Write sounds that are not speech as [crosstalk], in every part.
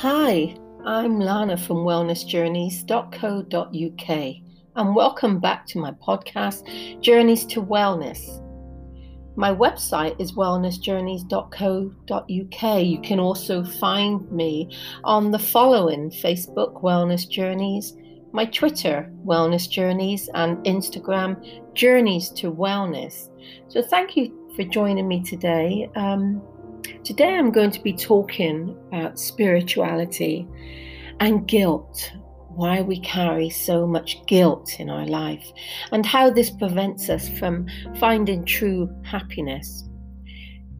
Hi, I'm Lana from wellnessjourneys.co.uk and welcome back to my podcast, Journeys to Wellness. My website is wellnessjourneys.co.uk. You can also find me on the following Facebook Wellness Journeys, my Twitter Wellness Journeys, and Instagram Journeys to Wellness. So thank you for joining me today. Um, today I'm going to be talking about spirituality and guilt why we carry so much guilt in our life, and how this prevents us from finding true happiness.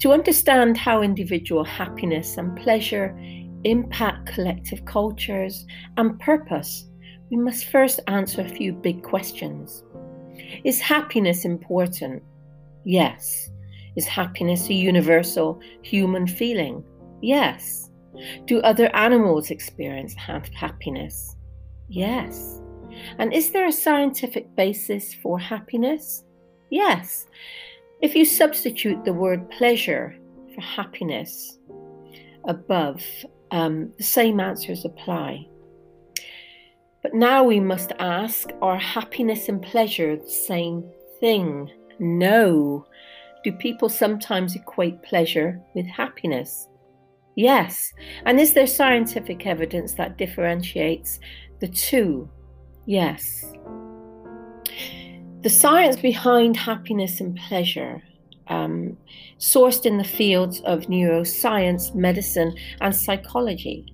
To understand how individual happiness and pleasure impact collective cultures and purpose, we must first answer a few big questions. Is happiness important? Yes. Is happiness a universal human feeling? Yes. Do other animals experience happiness? Yes. And is there a scientific basis for happiness? Yes. If you substitute the word pleasure for happiness above, um, the same answers apply. But now we must ask are happiness and pleasure the same thing? No. Do people sometimes equate pleasure with happiness? Yes. And is there scientific evidence that differentiates the two, yes. The science behind happiness and pleasure, um, sourced in the fields of neuroscience, medicine, and psychology.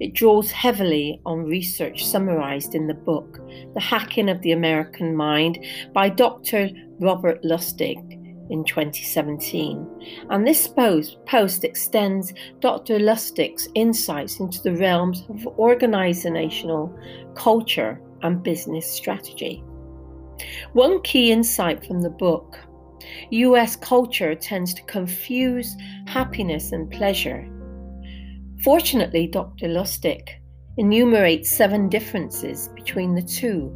It draws heavily on research summarized in the book, The Hacking of the American Mind by Dr. Robert Lustig in 2017. And this post, post extends Dr. Lustig's insights into the realms of organizational culture and business strategy. One key insight from the book US culture tends to confuse happiness and pleasure. Fortunately, Dr. Lustig enumerates seven differences between the two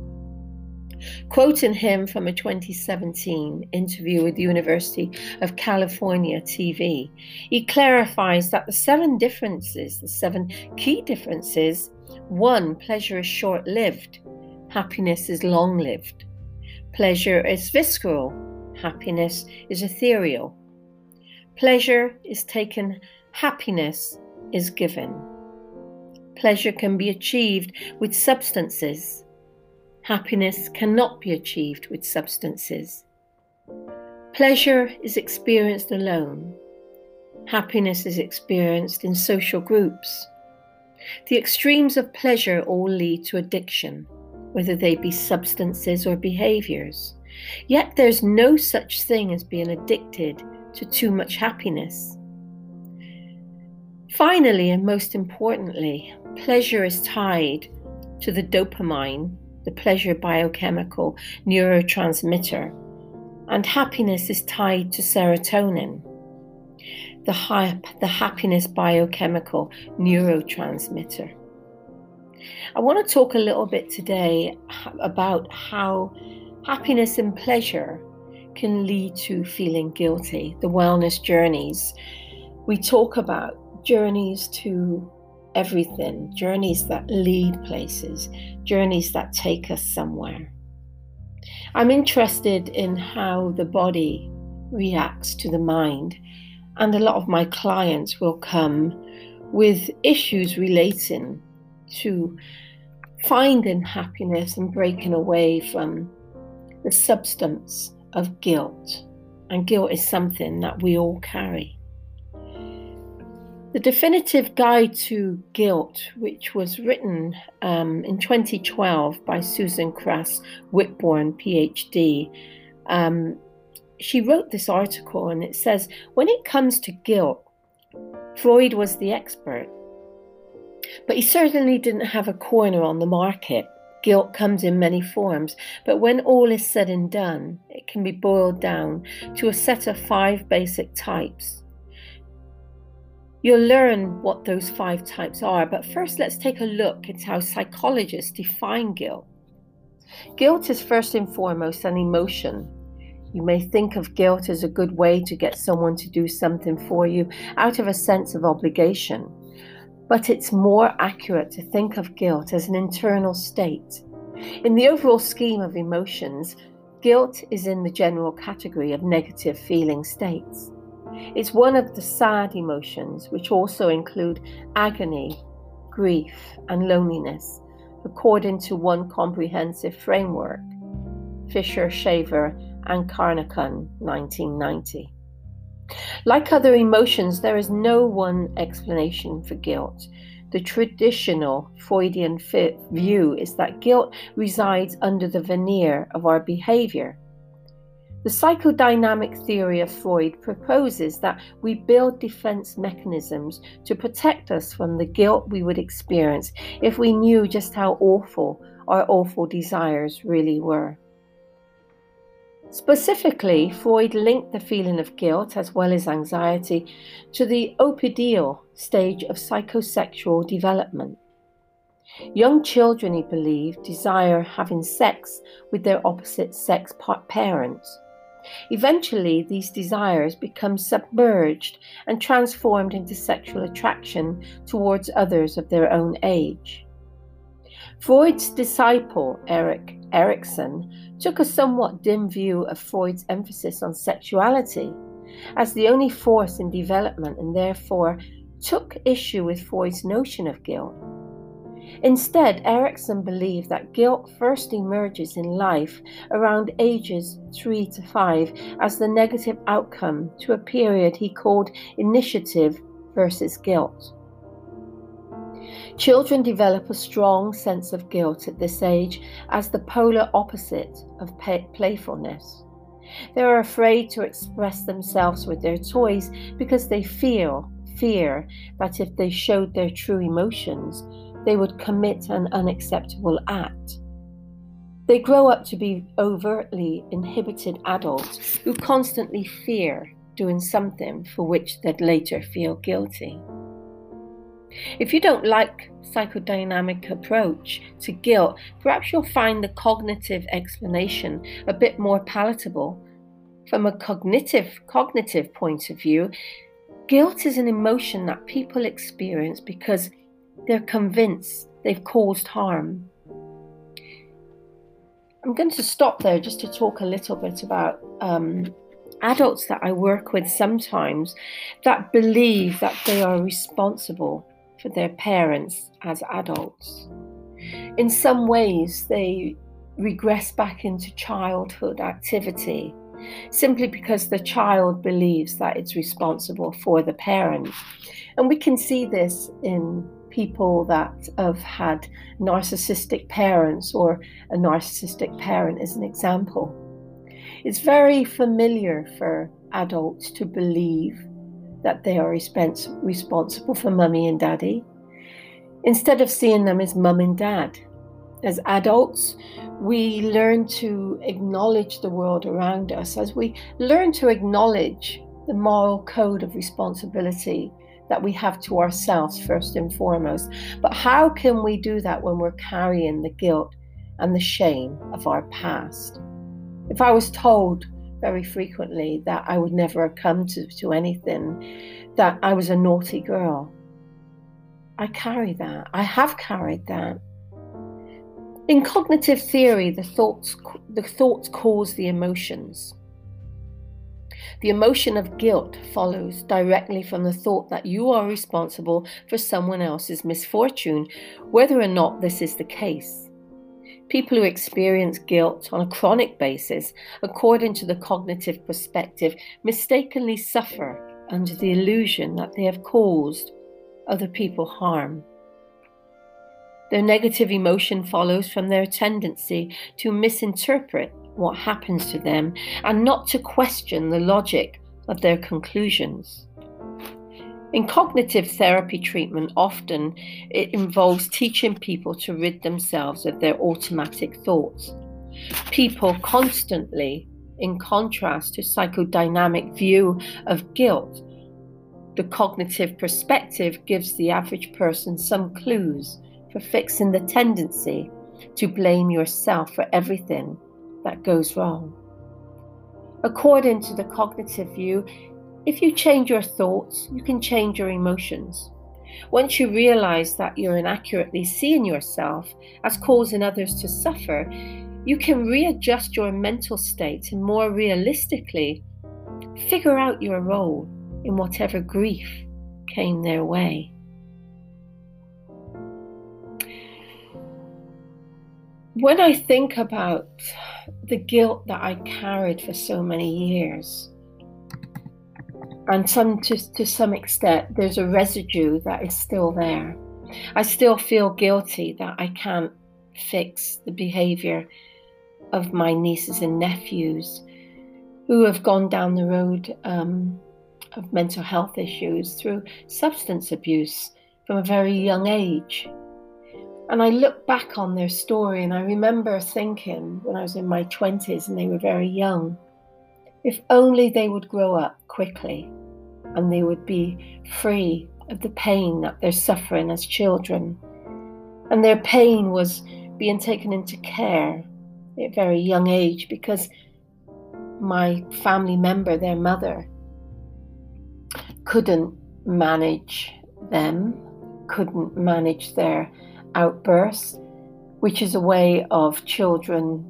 Quoting him from a 2017 interview with the University of California TV, he clarifies that the seven differences, the seven key differences one, pleasure is short lived, happiness is long lived. Pleasure is visceral, happiness is ethereal. Pleasure is taken, happiness is given. Pleasure can be achieved with substances, Happiness cannot be achieved with substances. Pleasure is experienced alone. Happiness is experienced in social groups. The extremes of pleasure all lead to addiction, whether they be substances or behaviors. Yet there's no such thing as being addicted to too much happiness. Finally, and most importantly, pleasure is tied to the dopamine the pleasure biochemical neurotransmitter, and happiness is tied to serotonin, the, high, the happiness biochemical neurotransmitter. I want to talk a little bit today about how happiness and pleasure can lead to feeling guilty, the wellness journeys. We talk about journeys to everything, journeys that lead places, journeys that take us somewhere. I'm interested in how the body reacts to the mind, and a lot of my clients will come with issues relating to finding happiness and breaking away from the substance of guilt. And guilt is something that we all carry. The Definitive Guide to Guilt, which was written um, in 2012 by Susan Krauss Whitbourne, PhD, um, she wrote this article and it says when it comes to guilt, Freud was the expert, but he certainly didn't have a corner on the market. Guilt comes in many forms, but when all is said and done, it can be boiled down to a set of five basic types You'll learn what those five types are, but first let's take a look at how psychologists define guilt. Guilt is first and foremost an emotion. You may think of guilt as a good way to get someone to do something for you out of a sense of obligation. but it's more accurate to think of guilt as an internal state. In the overall scheme of emotions, guilt is in the general category of negative feeling states. It's one of the sad emotions, which also include agony, grief, and loneliness, according to one comprehensive framework Fischer, Shaver, and Carnochan, 1990. Like other emotions, there is no one explanation for guilt. The traditional Freudian view is that guilt resides under the veneer of our behavior. The psychodynamic theory of Freud proposes that we build defense mechanisms to protect us from the guilt we would experience if we knew just how awful our awful desires really were. Specifically, Freud linked the feeling of guilt as well as anxiety to the oedipal stage of psychosexual development. Young children, he believed, desire having sex with their opposite sex parents. Eventually, these desires become submerged and transformed into sexual attraction towards others of their own age. Freud's disciple, Erik Erikson, took a somewhat dim view of Freud's emphasis on sexuality as the only force in development and therefore took issue with Freud's notion of guilt. Instead, Erikson believed that guilt first emerges in life around ages 3 to 5 as the negative outcome to a period he called initiative versus guilt. Children develop a strong sense of guilt at this age as the polar opposite of playfulness. They are afraid to express themselves with their toys because they feel fear that if they showed their true emotions, they would commit an unacceptable act. They grow up to be overtly inhibited adults who constantly fear doing something for which they'd later feel guilty. If you don't like psychodynamic approach to guilt, perhaps you'll find the cognitive explanation a bit more palatable. From a cognitive cognitive point of view, guilt is an emotion that people experience because they're convinced they've caused harm. I'm going to stop there just to talk a little bit about um, adults that I work with sometimes that believe that they are responsible for their parents as adults. In some ways, they regress back into childhood activity simply because the child believes that it's responsible for the parent. And we can see this in people that have had narcissistic parents or a narcissistic parent as an example. It's very familiar for adults to believe that they are respons- responsible for mummy and daddy, instead of seeing them as mum and dad. As adults, we learn to acknowledge the world around us, as we learn to acknowledge the moral code of responsibility that we have to ourselves, first and foremost. But how can we do that when we're carrying the guilt and the shame of our past? If I was told very frequently that I would never have come to, to anything, that I was a naughty girl. I carry that. I have carried that. In cognitive theory, the thoughts, the thoughts cause the emotions. The emotion of guilt follows directly from the thought that you are responsible for someone else's misfortune, whether or not this is the case. People who experience guilt on a chronic basis, according to the cognitive perspective, mistakenly suffer under the illusion that they have caused other people harm. Their negative emotion follows from their tendency to misinterpret what happens to them and not to question the logic of their conclusions. In cognitive therapy treatment, often it involves teaching people to rid themselves of their automatic thoughts. People constantly, in contrast to psychodynamic view of guilt, the cognitive perspective gives the average person some clues for fixing the tendency to blame yourself for everything that goes wrong. According to the cognitive view, if you change your thoughts, you can change your emotions. Once you realize that you're inaccurately seeing yourself as causing others to suffer, you can readjust your mental state and more realistically figure out your role in whatever grief came their way. When I think about the guilt that I carried for so many years, and some to, to some extent there's a residue that is still there. I still feel guilty that I can't fix the behavior of my nieces and nephews who have gone down the road um, of mental health issues through substance abuse from a very young age. And I look back on their story and I remember thinking when I was in my 20s and they were very young, if only they would grow up quickly and they would be free of the pain that they're suffering as children. And their pain was being taken into care at a very young age because my family member, their mother, couldn't manage them, couldn't manage their outbursts, which is a way of children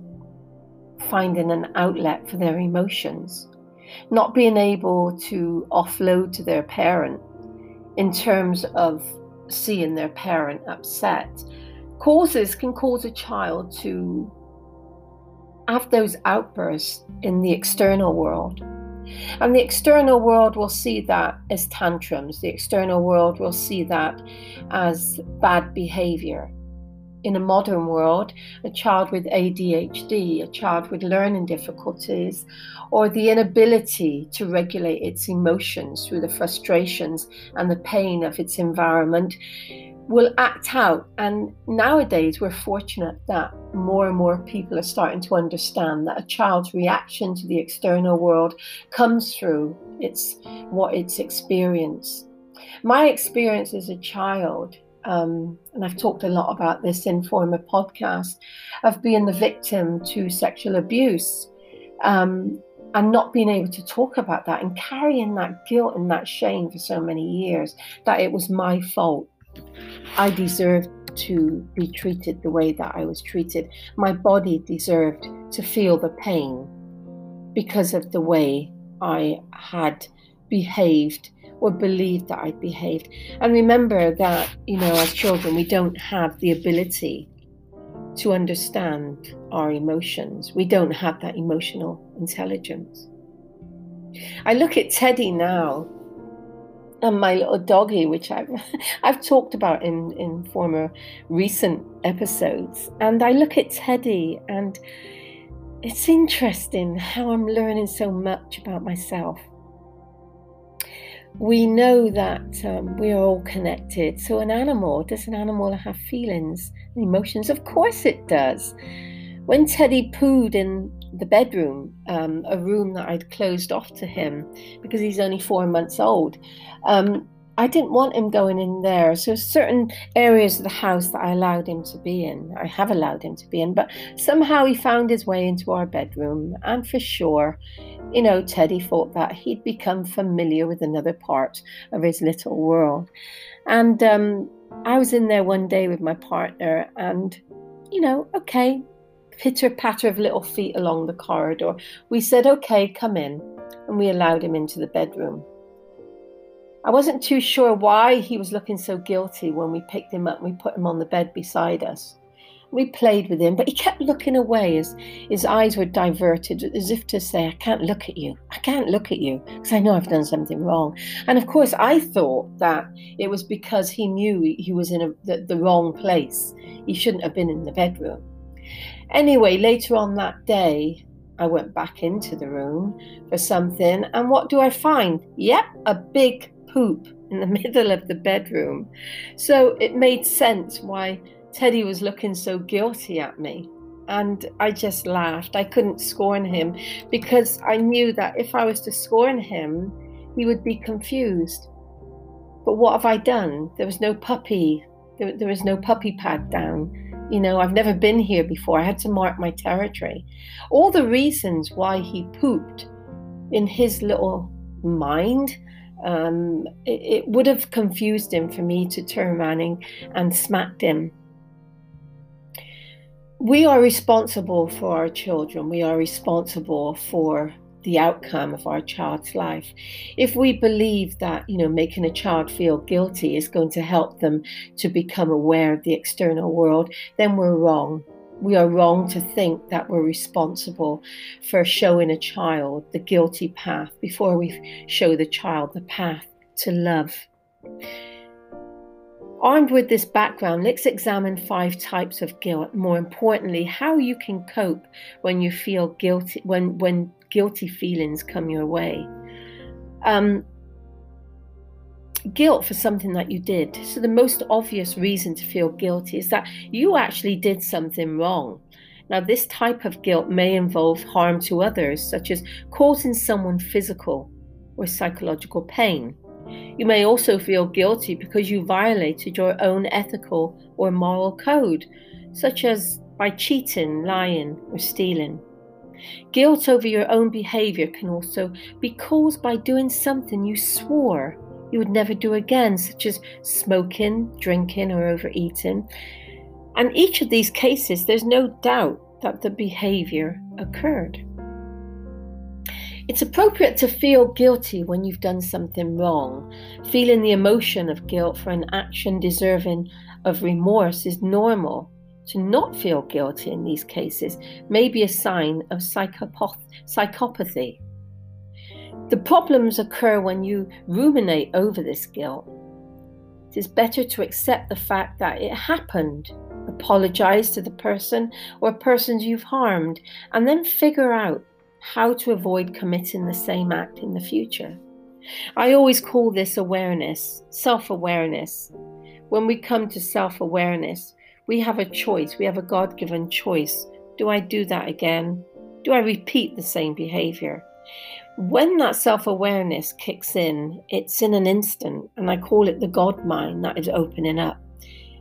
finding an outlet for their emotions, not being able to offload to their parent in terms of seeing their parent upset. Causes can cause a child to have those outbursts in the external world. And the external world will see that as tantrums. The external world will see that as bad behavior. In a modern world, a child with ADHD, a child with learning difficulties, or the inability to regulate its emotions through the frustrations and the pain of its environment will act out. And nowadays, we're fortunate that more and more people are starting to understand that a child's reaction to the external world comes through its what it's experienced. My experience as a child, um, and I've talked a lot about this in former podcasts, of being the victim to sexual abuse. Um, and not being able to talk about that and carrying that guilt and that shame for so many years that it was my fault I deserved to be treated the way that I was treated. My body deserved to feel the pain because of the way I had behaved or believed that I'd behaved. And remember that, you know, as children, we don't have the ability to understand our emotions. We don't have that emotional intelligence. I look at Teddy now and my little doggy, which I've [laughs] I've talked about in in former recent episodes. And I look at Teddy, and it's interesting how I'm learning so much about myself. We know that um, we are all connected. So, an animal does an animal have feelings and emotions? Of course, it does. When Teddy pooed in the bedroom, um, a room that I'd closed off to him because he's only four months old. Um, I didn't want him going in there. So, certain areas of the house that I allowed him to be in, I have allowed him to be in, but somehow he found his way into our bedroom. And for sure, you know, Teddy thought that he'd become familiar with another part of his little world. And um, I was in there one day with my partner, and, you know, okay, pitter patter of little feet along the corridor. We said, okay, come in, and we allowed him into the bedroom. I wasn't too sure why he was looking so guilty when we picked him up and we put him on the bed beside us. We played with him, but he kept looking away as his eyes were diverted, as if to say, I can't look at you. I can't look at you because I know I've done something wrong. And of course, I thought that it was because he knew he was in a, the, the wrong place. He shouldn't have been in the bedroom. Anyway, later on that day, I went back into the room for something, and what do I find? Yep, a big poop in the [laughs] middle of the bedroom. So it made sense why Teddy was looking so guilty at me. And I just laughed. I couldn't scorn him because I knew that if I was to scorn him, he would be confused. But what have I done? There was no puppy. There, there was no puppy pad down. You know, I've never been here before. I had to mark my territory. All the reasons why he pooped in his little mind, um, it, it, would have confused him for me to turn around and, smacked him. We are responsible for our children. We are responsible for the outcome of our child's life. If we believe that, you know, making a child feel guilty is going to help them to become aware of the external world, then we're wrong. We are wrong to think that we're responsible for showing a child the guilty path before we show the child the path to love. Armed with this background, let's examine five types of guilt. More importantly, how you can cope when you feel guilty, when when guilty feelings come your way. Um, guilt for something that you did. So, the most obvious reason to feel guilty is that you actually did something wrong. Now, this type of guilt may involve harm to others, such as causing someone physical or psychological pain. You may also feel guilty because you violated your own ethical or moral code, such as by cheating, lying, or stealing. Guilt over your own behavior can also be caused by doing something you swore you would never do again, such as smoking, drinking, or overeating. And each of these cases, there's no doubt that the behavior occurred. It's appropriate to feel guilty when you've done something wrong. Feeling the emotion of guilt for an action deserving of remorse is normal to not feel guilty in these cases may be a sign of psychopath- psychopathy. The problems occur when you ruminate over this guilt. It is better to accept the fact that it happened, apologize to the person or persons you've harmed, and then figure out how to avoid committing the same act in the future. I always call this awareness, self awareness. When we come to self awareness, we have a choice. We have a God given choice. Do I do that again? Do I repeat the same behavior? When that self awareness kicks in, it's in an instant, and I call it the God mind that is opening up.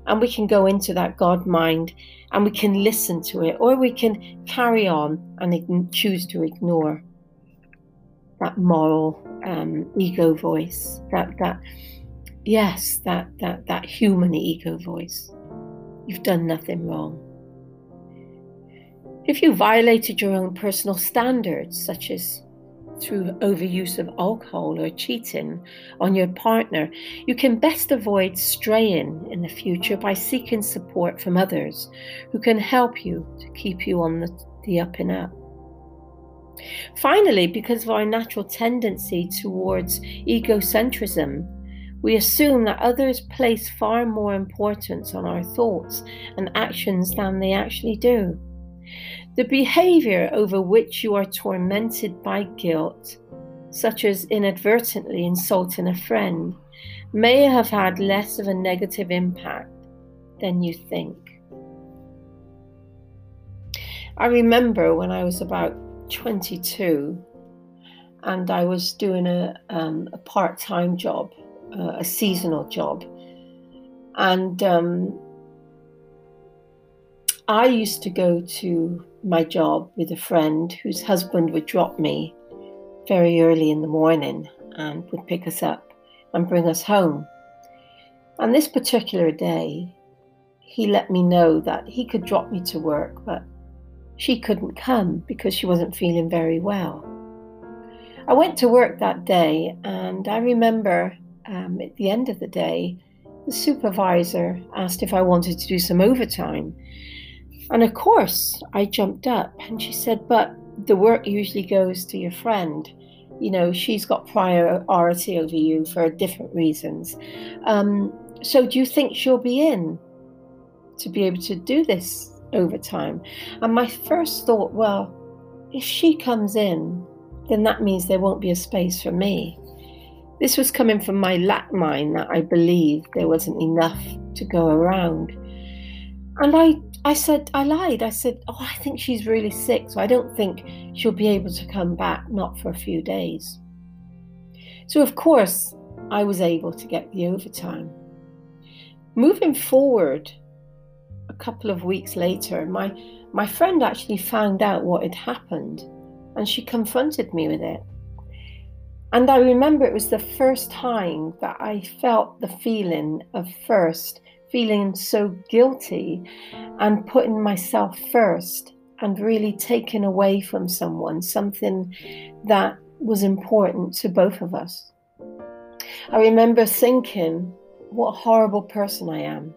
And we can go into that God mind and we can listen to it, or we can carry on and choose to ignore that moral um, ego voice, that that yes, that that that human ego voice. You've done nothing wrong. If you violated your own personal standards, such as through overuse of alcohol or cheating on your partner, you can best avoid straying in the future by seeking support from others who can help you to keep you on the, the up and up. Finally, because of our natural tendency towards egocentrism, we assume that others place far more importance on our thoughts and actions than they actually do. The behavior over which you are tormented by guilt, such as inadvertently insulting a friend, may have had less of a negative impact than you think. I remember when I was about 22 and I was doing a, um, a part time job uh, a seasonal job. And um, I used to go to my job with a friend whose husband would drop me very early in the morning and would pick us up and bring us home. And this particular day, he let me know that he could drop me to work, but she couldn't come because she wasn't feeling very well. I went to work that day and I remember um, at the end of the day, the supervisor asked if I wanted to do some overtime. And of course, I jumped up and she said, But the work usually goes to your friend. You know, she's got priority over you for different reasons. Um, so, do you think she'll be in to be able to do this overtime? And my first thought, well, if she comes in, then that means there won't be a space for me. This was coming from my lack mind that I believed there wasn't enough to go around. And I, I said, I lied. I said, Oh, I think she's really sick, so I don't think she'll be able to come back, not for a few days. So, of course, I was able to get the overtime. Moving forward, a couple of weeks later, my, my friend actually found out what had happened and she confronted me with it. And I remember it was the first time that I felt the feeling of first feeling so guilty and putting myself first and really taking away from someone something that was important to both of us. I remember thinking, what a horrible person I am.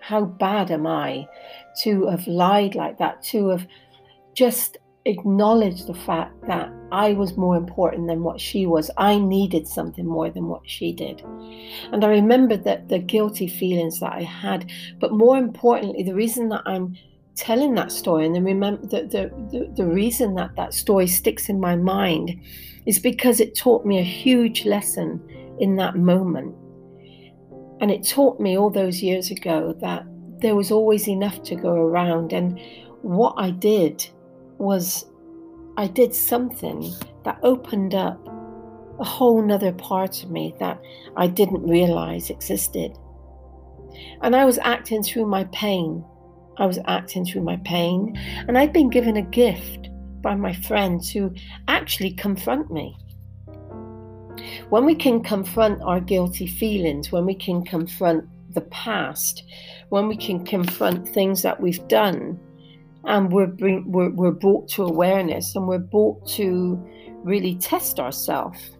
How bad am I to have lied like that, to have just acknowledge the fact that I was more important than what she was. I needed something more than what she did. And I remember that the guilty feelings that I had, but more importantly, the reason that I'm telling that story and then remember the, the, the, the reason that that story sticks in my mind is because it taught me a huge lesson in that moment. And it taught me all those years ago that there was always enough to go around. And what I did was I did something that opened up a whole nother part of me that I didn't realize existed. And I was acting through my pain. I was acting through my pain. And I'd been given a gift by my friends who actually confront me. When we can confront our guilty feelings, when we can confront the past, when we can confront things that we've done, and we're, bring, we're, we're brought to awareness and we're brought to really test ourselves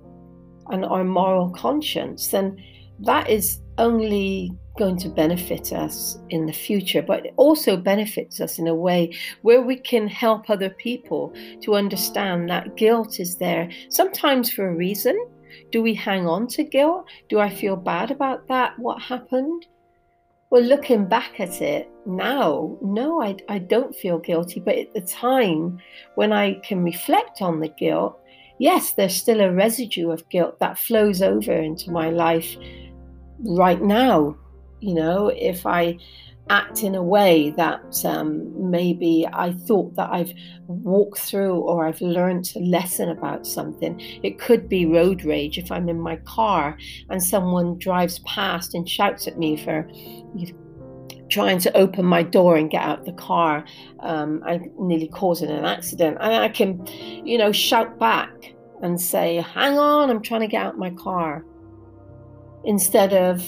and our moral conscience, then that is only going to benefit us in the future, but it also benefits us in a way where we can help other people to understand that guilt is there sometimes for a reason. Do we hang on to guilt? Do I feel bad about that? What happened? Well, looking back at it now, no, I, I don't feel guilty. But at the time when I can reflect on the guilt, yes, there's still a residue of guilt that flows over into my life right now. You know, if I act in a way that um, maybe I thought that I've walked through or I've learned a lesson about something. It could be road rage if I'm in my car and someone drives past and shouts at me for trying to open my door and get out the car um, and nearly causing an accident. And I can, you know, shout back and say, hang on, I'm trying to get out my car. Instead of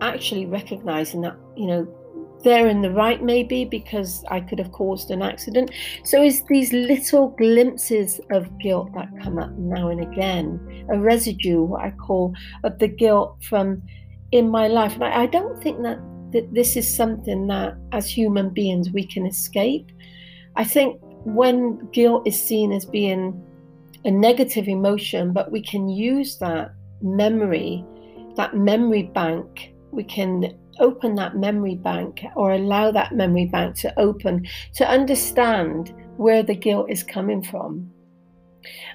actually recognizing that, you know, they're in the right maybe because I could have caused an accident. So it's these little glimpses of guilt that come up now and again, a residue, what I call, of the guilt from in my life. And I, I don't think that, that this is something that as human beings we can escape. I think when guilt is seen as being a negative emotion, but we can use that memory, that memory bank, we can open that memory bank or allow that memory bank to open to understand where the guilt is coming from.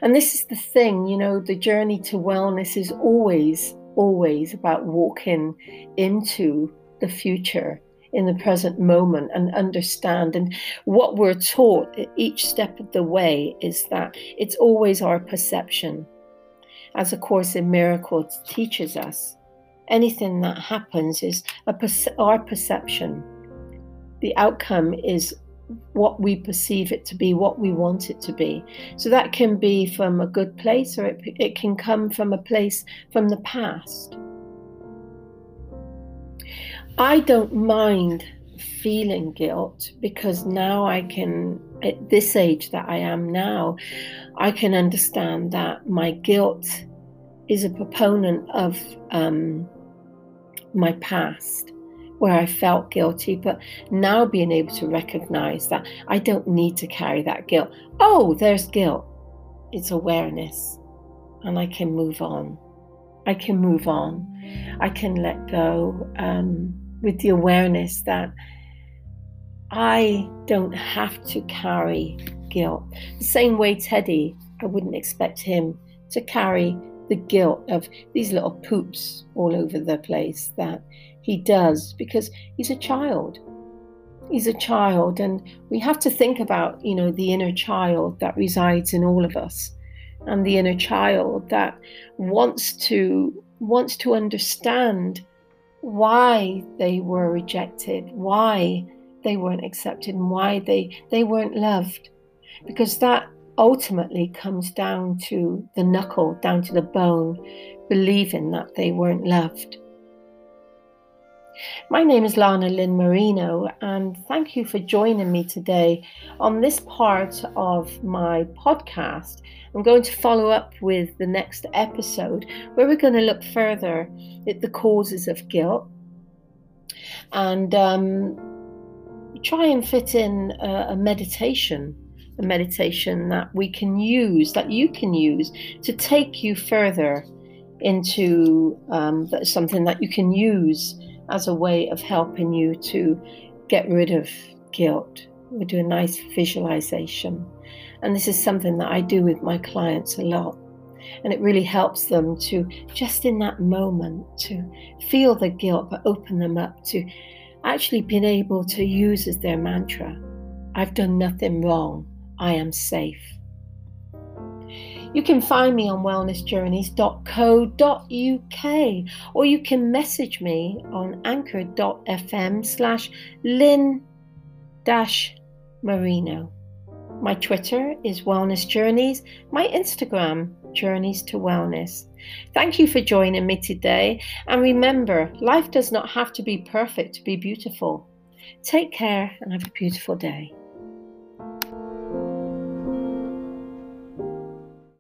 And this is the thing, you know, the journey to wellness is always, always about walking into the future in the present moment and understand. And what we're taught at each step of the way is that it's always our perception. As A Course in Miracles teaches us, anything that happens is perce- our perception. The outcome is what we perceive it to be, what we want it to be. So that can be from a good place or it, it can come from a place from the past. I don't mind feeling guilt because now I can, at this age that I am now, I can understand that my guilt is a proponent of um, my past where I felt guilty, but now being able to recognize that I don't need to carry that guilt. Oh, there's guilt. It's awareness, and I can move on. I can move on. I can let go um, with the awareness that I don't have to carry guilt. The same way Teddy, I wouldn't expect him to carry the guilt of these little poops all over the place that he does because he's a child. He's a child, and we have to think about, you know, the inner child that resides in all of us, and the inner child that wants to wants to understand why they were rejected, why they weren't accepted, and why they they weren't loved, because that ultimately comes down to the knuckle, down to the bone, believing that they weren't loved. My name is Lana Lynn Marino, and thank you for joining me today on this part of my podcast. I'm going to follow up with the next episode where we're going to look further at the causes of guilt and um, try and fit in a, a meditation a meditation that we can use, that you can use to take you further into um, something that you can use as a way of helping you to get rid of guilt. We do a nice visualization. And this is something that I do with my clients a lot. And it really helps them to, just in that moment, to feel the guilt, but open them up to actually being able to use as their mantra I've done nothing wrong. I am safe. You can find me on wellnessjourneys.co.uk or you can message me on anchor.fm slash lynn dash marino. My Twitter is Wellness Journeys, my Instagram, Journeys to Wellness. Thank you for joining me today. And remember, life does not have to be perfect to be beautiful. Take care and have a beautiful day.